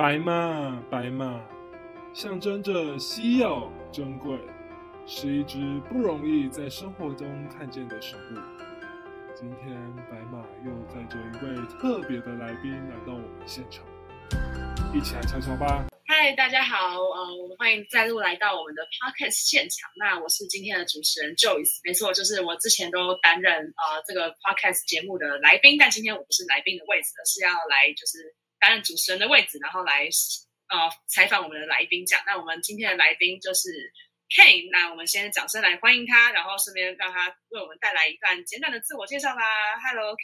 白马，白马，象征着稀有珍贵，是一只不容易在生活中看见的生物。今天，白马又载着一位特别的来宾来到我们现场，一起来瞧瞧吧。嗨，大家好，呃，我们欢迎再度来到我们的 podcast 现场。那我是今天的主持人 Joyce，没错，就是我之前都担任呃这个 podcast 节目的来宾，但今天我不是来宾的位置，而是要来就是担任主持人的位置，然后来呃采访我们的来宾讲。那我们今天的来宾就是 Kane，那我们先掌声来欢迎他，然后顺便让他为我们带来一段简短的自我介绍吧。Hello，主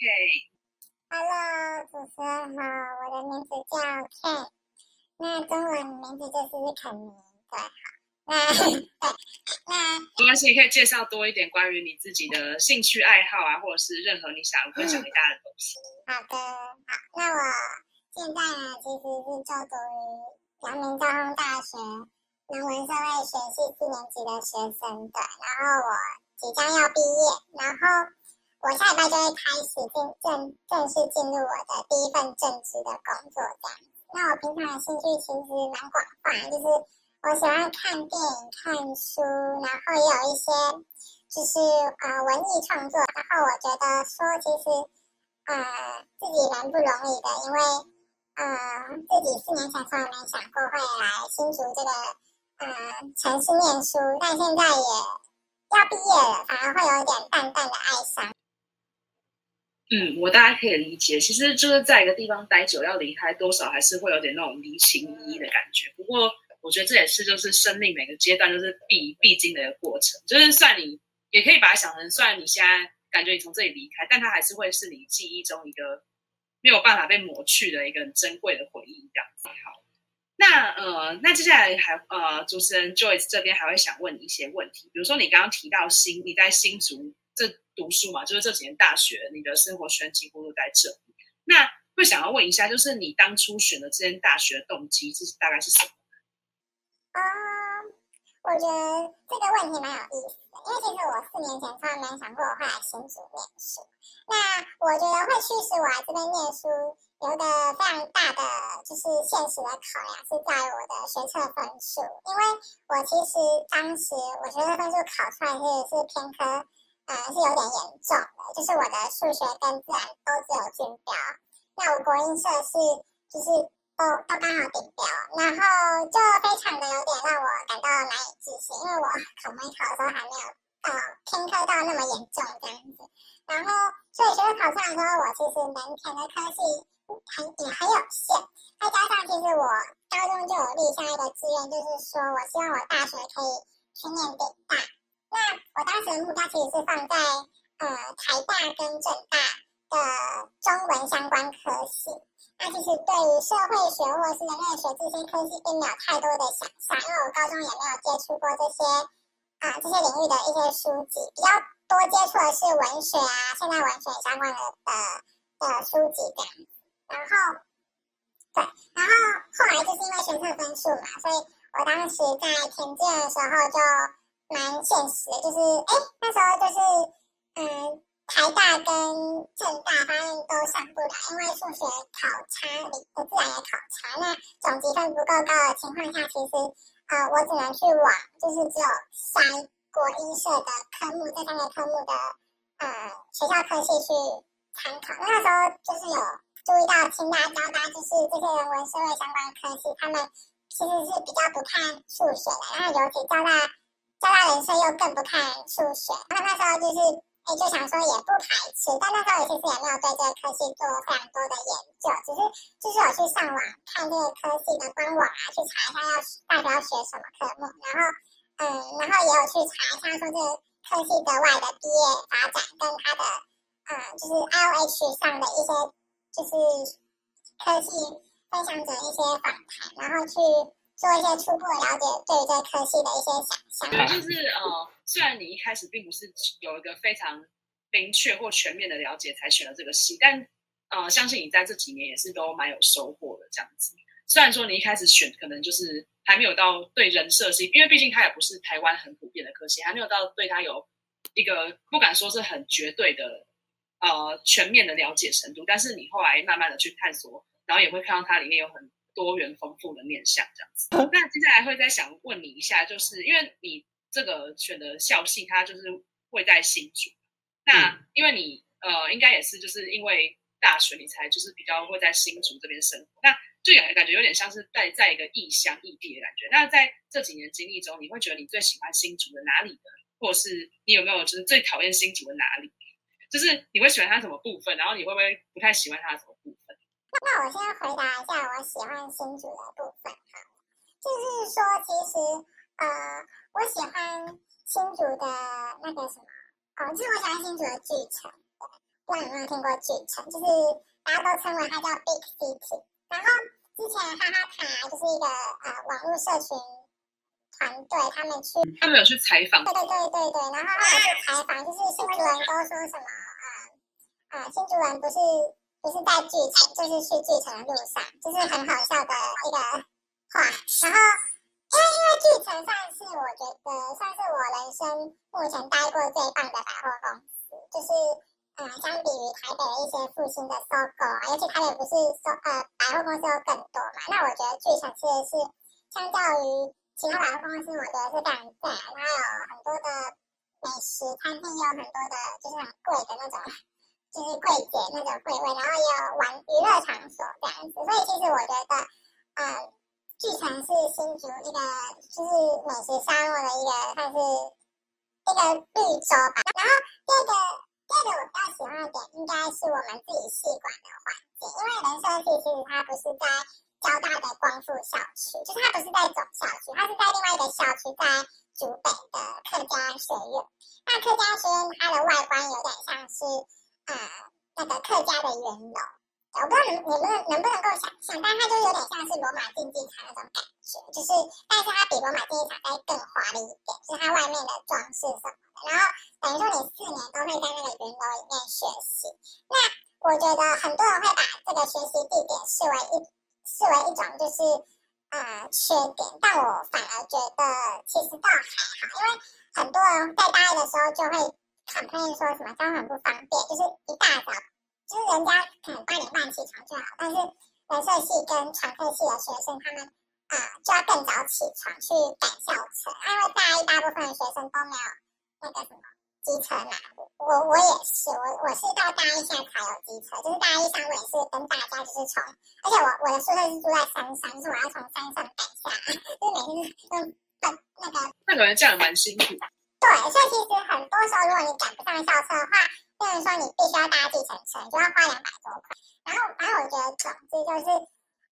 持人好，我的名字叫 Kane。那中文名字就是肯尼，对，好，那 对，那没关系，你可以介绍多一点关于你自己的兴趣爱好啊，或者是任何你想分享给大家的东西。好的，好，那我现在呢，其实是就读于阳明交通大学人文社会学系四年级的学生，对，然后我即将要毕业，然后我下礼拜就会开始进正正式进入我的第一份正职的工作，这样。那我平常的兴趣其实蛮广泛，就是我喜欢看电影、看书，然后也有一些就是呃文艺创作。然后我觉得说，其实呃自己蛮不容易的，因为呃自己四年前从来没想过会来新竹这个呃城市念书，但现在也要毕业了，反而会有点淡淡的哀伤。嗯，我大家可以理解，其实就是在一个地方待久，要离开多少还是会有点那种离情依依的感觉。不过，我觉得这也是就是生命每个阶段就是必必经的一个过程。就是算你也可以把它想成，虽然你现在感觉你从这里离开，但它还是会是你记忆中一个没有办法被抹去的一个很珍贵的回忆。这样子好，那呃，那接下来还呃，主持人 Joyce 这边还会想问你一些问题，比如说你刚刚提到新你在新竹这。读书嘛，就是这几年大学，你的生活圈几乎都在这里。那会想要问一下，就是你当初选的这间大学的动机，这是大概是什么？啊，我觉得这个问题蛮有意思的，因为其实我四年前从来没想过我会来新竹念书。那我觉得会驱使我来这边念书，有一个非常大的就是现实的考量，是在我的学测分数。因为我其实当时我学测分数考出来是是偏科。呃，是有点严重的，就是我的数学跟自然都只有均标，那我国英社是就是都都刚好顶掉，然后就非常的有点让我感到难以置信，因为我考模考的时候还没有到听课到那么严重这样子，然后所以学考出来之后，我其实能填的科系很也很有限，再加上其实我高中就有立下一个志愿，就是说我希望我大学可以去念北大。那我当时的目标其实是放在呃台大跟政大。的中文相关科系。那其实对于社会学或是人类学这些科系并没有太多的想象，因为我高中也没有接触过这些啊这些领域的一些书籍，比较多接触的是文学啊现代文学相关的的的书籍这样。然后对，然后后来就是因为学测分数嘛，所以我当时在填志愿的时候就。蛮现实的，就是哎，那时候就是，嗯，台大跟政大发现都上不了，因为数学考差，理的自然也考差，那总积分不够高的情况下，其实呃，我只能去往就是只有筛国一社的科目这三个科目的呃学校科系去参考。那时候就是有注意到清大、交大，就是这些人文社会相关科系，他们其实是比较不看数学的，然后尤其交大。交大人生又更不看数学，然后那时候就是，哎，就想说也不排斥，但那时候我其实也没有对这个科系做非常多的研究，只是就是我去上网看这个科系的官网啊，去查一下要大学要学什么科目，然后，嗯，然后也有去查一下说这个科系的外的毕业发展跟它的，呃，就是 I O H 上的一些就是科系分享者一些访谈，然后去。做一些初步的了解，对于这科系的一些想象。就是呃，虽然你一开始并不是有一个非常明确或全面的了解才选了这个系，但呃，相信你在这几年也是都蛮有收获的这样子。虽然说你一开始选可能就是还没有到对人设系，因为毕竟它也不是台湾很普遍的科系，还没有到对它有一个不敢说是很绝对的呃全面的了解程度。但是你后来慢慢的去探索，然后也会看到它里面有很。多元丰富的面向这样子。那接下来会再想问你一下，就是因为你这个选的校系，它就是会在新竹。那因为你呃，应该也是就是因为大学你才就是比较会在新竹这边生活，那就感感觉有点像是在在一个异乡异地的感觉。那在这几年经历中，你会觉得你最喜欢新竹的哪里呢？或者是你有没有就是最讨厌新竹的哪里？就是你会喜欢它什么部分，然后你会不会不太喜欢它什么？那我先回答一下我喜欢新竹的部分哈，就是说其实呃我喜欢新竹的那个什么哦，就是我喜欢新竹的巨城，不知道有没有听过巨城，就是大家都称为它叫 Big City。然后之前哈哈卡就是一个呃网络社群团队，他们去他们有去采访，对对对对对，然后他们去采访，就是新竹人都说什么呃呃新竹人不是。不是在巨城，就是去巨城的路上，就是很好笑的一个话。然后，因为因为巨城算是我觉得算是我人生目前待过最棒的百货公司，就是呃，相比于台北的一些复兴的搜狗，而且台北不是搜呃百货公司有更多嘛，那我觉得巨城其实是相较于其他百货公司，我觉得是非常赞，它有很多的美食餐厅，也有很多的就是很贵的那种。就是柜姐那种柜位，然后也有玩娱乐场所这样子，所以其实我觉得，呃，巨城是新竹一个就是美食沙漠的一个算是一个绿洲吧。然后第二个第二个我比较喜欢的点，应该是我们自己系馆的环境，因为人设系其实它不是在交大的光复校区，就是它不是在总校区，它是在另外一个校区，在竹北的客家学院。那客家学院它的外观有点像是。啊，那个客家的圆楼，我不知道你们能不能够想象，但它就有点像是罗马竞技场那种感觉，就是，但是它比罗马竞技场再更华丽一点，就是它外面的装饰什么的。然后等于说你四年都会在那个圆楼里面学习。那我觉得很多人会把这个学习地点视为一视为一种就是啊缺点，但我反而觉得其实倒还好，因为很多人在大一的时候就会。可能说什么交通很不方便，就是一大早，就是人家可能八点半起床就好，但是人设系跟传科系的学生，他们啊就要更早起床去赶校车，因为大一大部分的学生都没有那个什么机车嘛。我我也是，我我是到大一下才有机车，就是大一上我也是跟大家就是从，而且我我的宿舍是住在山上，就是我要从山上赶下来，就是每天用奔那个。那感觉这样蛮辛苦。对，所以其实很多时候，如果你赶不上校车的话，就是说你必须要搭计程车，就要花两百多块。然后，反正我觉得总之就是，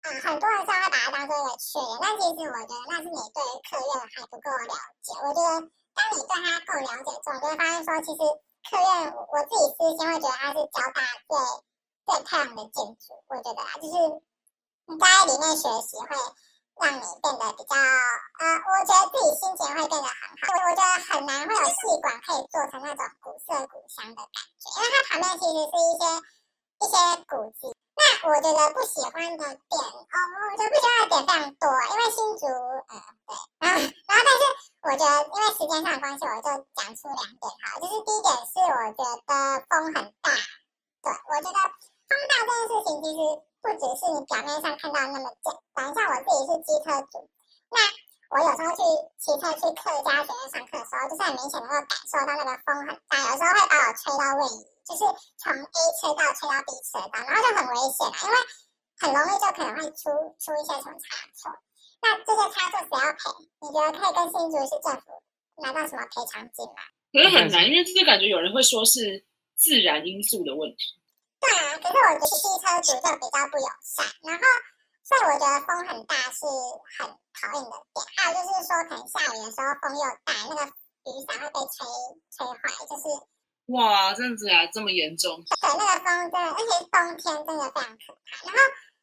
啊，很多人说会把它当做一个缺点，但其实我觉得那是你对客院还不够了解。我觉得当你对它够了解之后，你就会发现说，其实客院我自己私心会觉得它是交大最最漂亮的建筑。我觉得啊，就是你在里面学习会。让你变得比较呃，我觉得自己心情会变得很好。我觉得很难会有戏馆可以做成那种古色古香的感觉，因为它旁边其实是一些一些古迹。那我觉得不喜欢的点哦，我觉得不喜欢的点非常多，因为新竹呃对，然后然后但是我觉得因为时间上的关系，我就讲出两点哈，就是第一点是我觉得风很大，对我觉得风大这件事情其实。不只是你表面上看到那么简单，像我自己是机车族，那我有时候去骑车去客家学院上课的时候，就是很明显能够感受到那个风很大，有时候会把我吹到位移，就是从 A 车道吹到 B 车道，然后就很危险了，因为很容易就可能会出出一些什么差错。那这些差错谁要赔？你觉得可以跟新竹市政府拿到什么赔偿金吗？可是很难，因为这个感觉有人会说是自然因素的问题。对啊，可是我觉得汽车主就比较不友善，然后所以我觉得风很大是很讨厌的点。还有就是说，可能下雨的时候风又大，那个雨伞会被吹吹坏，就是哇，这样子啊，这么严重？对，那个风真的，而且冬天真的非常可怕。然后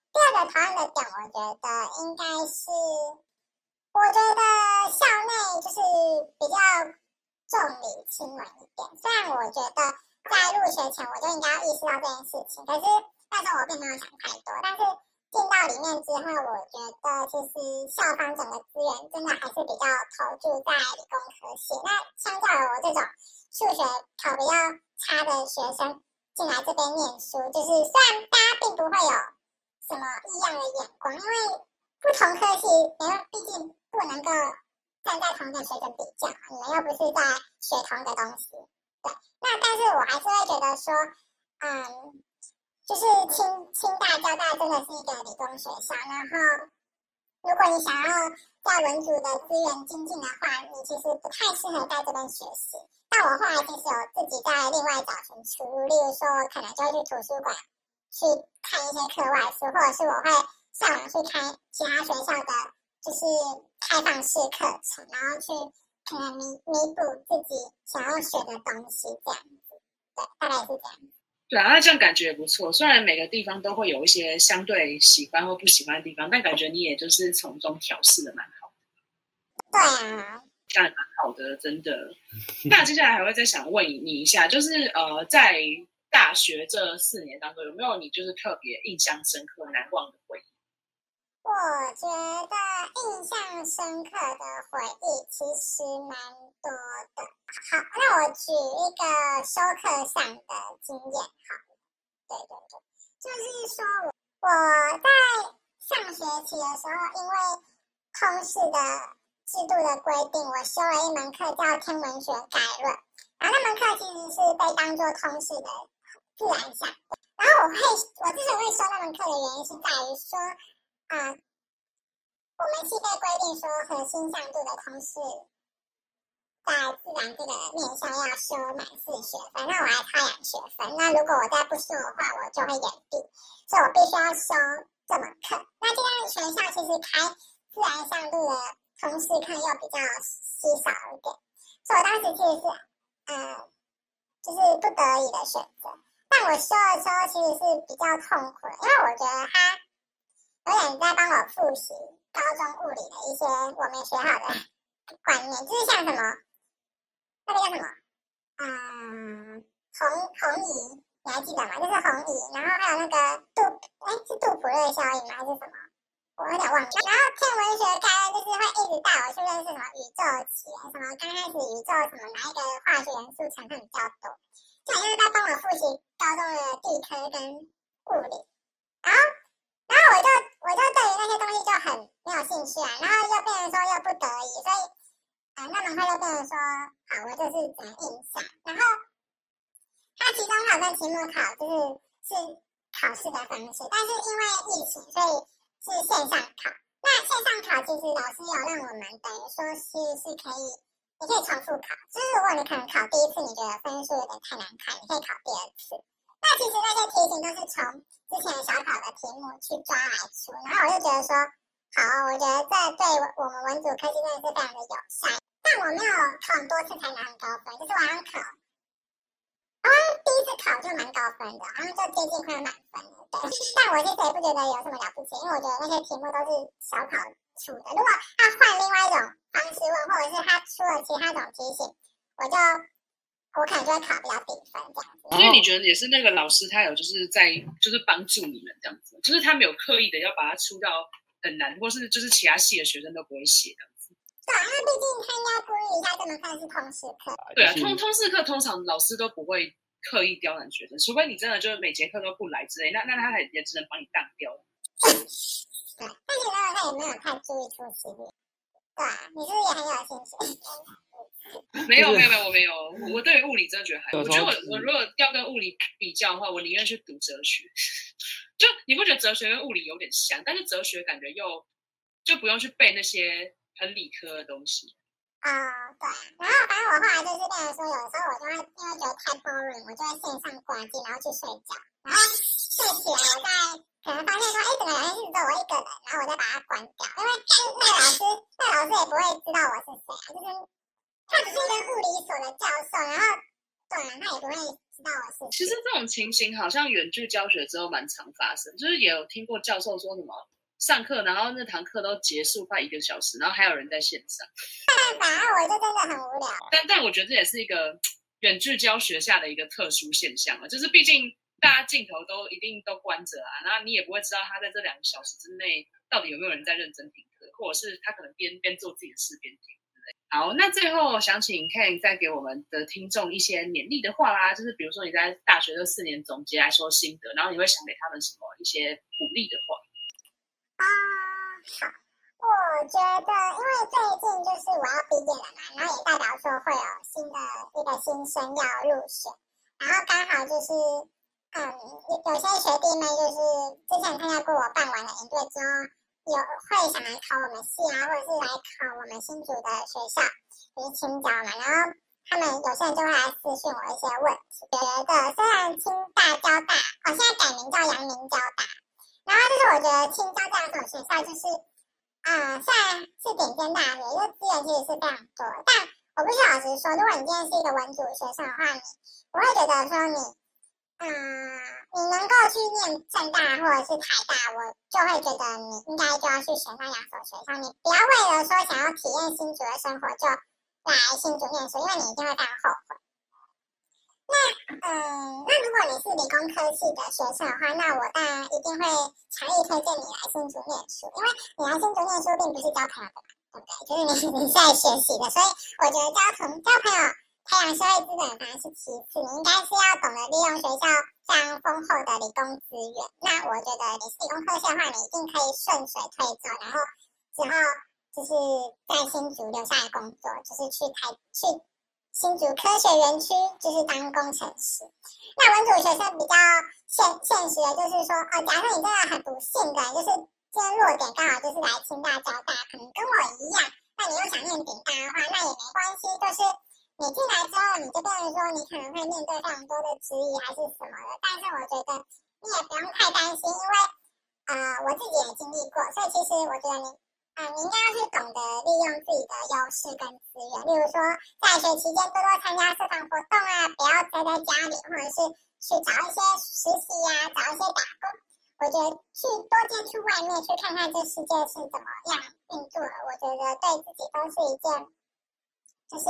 第二个讨厌的点，我觉得应该是，我觉得校内就是比较重理轻文一点，虽然我觉得。在入学前我就应该要意识到这件事情，可是那时候我并没有想太多。但是进到里面之后，我觉得其实校方整个资源真的还是比较投注在理工科系。那相较于我这种数学考比较差的学生进来这边念书，就是虽然大家并不会有什么异样的眼光，因为不同科系，因为毕竟不能够站在同一个水准比较，你们又不是在学同一个东西。对，那但是我还是会觉得说，嗯，就是清清大、交大真的是一个理工学校，然后如果你想要在文组的资源精进的话，你其实不太适合在这边学习。但我后来其实有自己在另外找寻出路，例如说，我可能就会去图书馆去看一些课外书，或者是我会上网去看其他学校的就是开放式课程，然后去。可能弥弥补自己想要学的东西，这样子，对，大概是这样。对啊，那这样感觉也不错。虽然每个地方都会有一些相对喜欢或不喜欢的地方，但感觉你也就是从中调试的蛮好。对啊，这样蛮好的，真的。那接下来还会再想问你一下，就是呃，在大学这四年当中，有没有你就是特别印象深刻、难忘的回忆？我觉得印象深刻的回忆其实蛮多的。好，那我举一个修课上的经验。好，对对对，就是说我我在上学期的时候，因为通识的制度的规定，我修了一门课叫《天文学概论》，然后那门课其实是被当做通识的自然项。然后我会，我之所以会修那门课的原因是在于说。啊，我们系在规定说，核心向度的通识在自然这个面向要修满四学分，那我还差两学分。那如果我再不修的话，我就会延毕，所以我必须要修这门课。那这样学校其实开自然向度的通识课又比较稀少一点，所以我当时其实是呃，就是不得已的选择。但我修的时候其实是比较痛苦的，因为我觉得它。有点在帮我复习高中物理的一些我没学好的观念，就是像什么那个叫什么，嗯，红红移，你还记得吗？就是红移，然后还有那个杜，哎，是杜普勒效应吗？还是什么？我有点忘记。然后天文学概念就是会一直带我去认识什么宇宙起源，什么刚开始宇宙什么哪一个化学元素成分比较多，就好像是在帮我复习高中的地科跟物理，然后。然后我就我就对于那些东西就很没有兴趣啊，然后又变成说又不得已，所以呃那么快就变成说好，我就是只能硬上。然后他期中考跟期末考就是是考试的方式，但是因为疫情，所以是线上考。那线上考其实老师有让我们等于说是是可以，你可以重复考，就是如果你可能考第一次你觉得分数有点太难看，你可以考第二次。那其实那些题型都是从之前小考的题目去抓来出，然后我就觉得说，好，我觉得这对我们文组科技真的是非常的友善。但我没有考很多次才拿很高分，就是我好像考，好像第一次考就蛮高分的，好像就接近快要满分了。对，但我其实也不觉得有什么了不起，因为我觉得那些题目都是小考出的。如果他换另外一种方式问，或者是他出了其他种题型，我就。我可能就会考比较低分这样子，所以你觉得也是那个老师他有就是在就是帮助你们这样子，就是他没有刻意的要把它出到很难，或是就是其他系的学生都不会写这样子。对啊，因为毕竟他应该顾虑一下这门课是通识课。对啊，通通识课通常老师都不会刻意刁难学生，除非你真的就是每节课都不来之类，那那他也也只能帮你当掉。对，但是呢，他也没有太注意出席率。对啊，你是不是也很有兴趣？没有没有没有我没有，我对于物理真的觉得还，我觉得我我如果要跟物理比较的话，我宁愿去读哲学。就你不觉得哲学跟物理有点像？但是哲学感觉又就不用去背那些很理科的东西。啊，对。然后反正我后来就是变成说，有时候我就会因为觉得太 boring，我就会线上关机，然后去睡觉。然后睡起来，我再可能发现说，哎，怎么好像是只有我一个人？然后我再把它关掉，因为那个老师，那老师也不会知道我是谁啊，就是。他只是一个物理所的教授，然后对，他也不会知道我是。其实这种情形好像远距教学之后蛮常发生，就是也有听过教授说什么上课，然后那堂课都结束快一个小时，然后还有人在线上。没办法，我就真的很无聊。但但我觉得这也是一个远距教学下的一个特殊现象啊，就是毕竟大家镜头都一定都关着啊，然后你也不会知道他在这两个小时之内到底有没有人在认真听课，或者是他可能边边做自己的事边听。好，那最后想请 Ken 再给我们的听众一些勉励的话啦，就是比如说你在大学这四年总结来说心得，然后你会想给他们什么一些鼓励的话？啊，好，我觉得，因为最近就是我要毕业了嘛，然后也代表说会有新的一个新生要入学，然后刚好就是，嗯，有些学弟妹就是之前参加过我办完的营队之后，有会想来考我们系啊，或者是来考我们新竹的学校，就是青椒嘛，然后他们有些人就会来私信我一些问题，觉得虽然清大、交大，哦，现在改名叫阳明交大，然后就是我觉得青椒这样一种学校就是。啊，虽然是顶尖大学，就资源其实是非常多，但我必须老实说，如果你今天是一个文组学生的话，你我会觉得说你，啊，你能够去念正大或者是台大，我就会觉得你应该就要去选那两所学校，你不要为了说想要体验新竹的生活就来新竹念书，因为你一定会非常后悔。那嗯，那如果你是理工科系的学生的话，那我当然一定会强力推荐你来新竹念书，因为你来新竹念书并不是交朋友的嘛，对不对？就是你你是来学习的，所以我觉得交朋交朋友、培养社会资本反而是其次，你应该是要懂得利用学校这样丰厚的理工资源。那我觉得你是理工科系的话，你一定可以顺水推舟，然后之后就是在新竹留下来工作，就是去台去。新竹科学园区就是当工程师。那文组学生比较现现实的，就是说，哦，假设你真的很不幸的，就是今天落点刚好就是来清大、交大，可能跟我一样，那你又想念顶大的话，那也没关系，就是你进来之后，你就变成说，你可能会面对非常多的质疑还是什么的。但是我觉得你也不用太担心，因为呃，我自己也经历过，所以其实我觉得你。啊，你应该要去懂得利用自己的优势跟资源，例如说在学期间多多参加社团活动啊，不要待在家里，或者是去找一些实习呀，找一些打工。我觉得去多接触外面，去看看这世界是怎么样运作，我觉得对自己都是一件，就是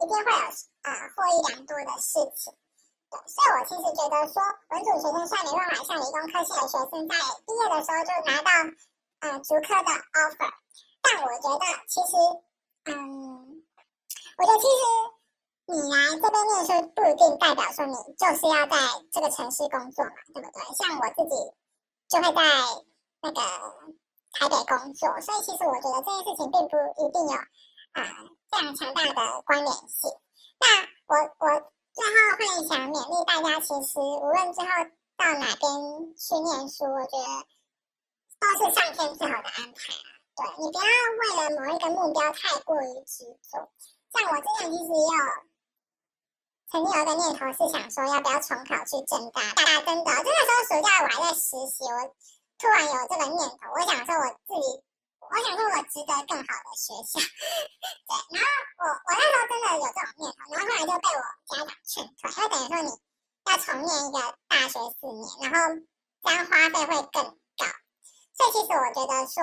一定会有啊获益良多的事情。对，所以我其实觉得说，文组学生算没办法像理工科系的学生，在毕业的时候就拿到啊足科的 offer。但我觉得，其实，嗯，我觉得其实你来这边念书不一定代表说你就是要在这个城市工作嘛，对不对？像我自己就会在那个台北工作，所以其实我觉得这件事情并不一定有啊这样强大的关联性。那我我最后会想勉励大家，其实无论之后到哪边去念书，我觉得都是上天最好的安排。对你不要为了某一个目标太过于执着。像我之前其实也有曾经有一个念头是想说要不要重考去正大，大大真的，就那时候暑假我还在实习，我突然有这个念头，我想说我自己，我想说我值得更好的学校。对，然后我我那时候真的有这种念头，然后后来就被我家长劝退，因为等于说你要重念一个大学四年，然后这样花费会更高。所以其实我觉得说。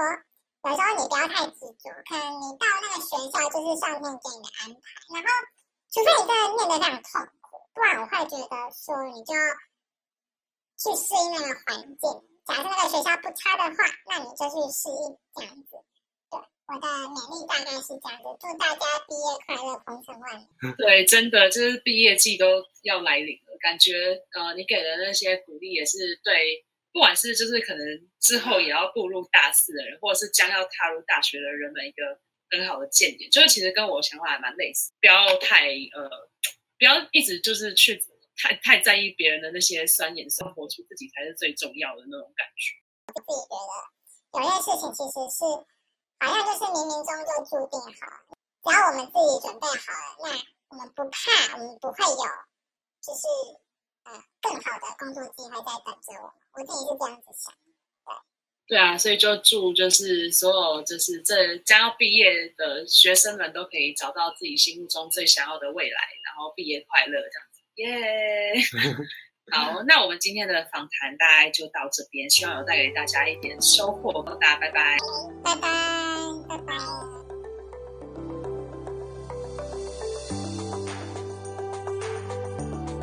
有时候你不要太执着，可能你到那个学校就是上面给你的安排，然后除非你真的念得非常痛苦，不然我会觉得说你就要去适应那个环境。假设那个学校不差的话，那你就去适应这样子。对，我的勉励大概是这样子，祝大家毕业快乐，鹏程万里。对，真的就是毕业季都要来临了，感觉呃，你给的那些鼓励也是对。不管是就是可能之后也要步入大四的人，或者是将要踏入大学的人们一个很好的见解，就是其实跟我想法还蛮类似，不要太呃，不要一直就是去太太在意别人的那些酸言，生活出自己才是最重要的那种感觉。我自己觉得有些事情其实是好像就是冥冥中就注定好了，只要我们自己准备好了，那我们不怕，我们不会有就是。呃，更好的工作机会在等着我，我自己是这样子想。对啊，所以就祝就是所有就是这将要毕业的学生们都可以找到自己心目中最想要的未来，然后毕业快乐这样子。耶！好，那我们今天的访谈大概就到这边，希望有带给大家一点收获。大家拜拜，拜拜，拜拜。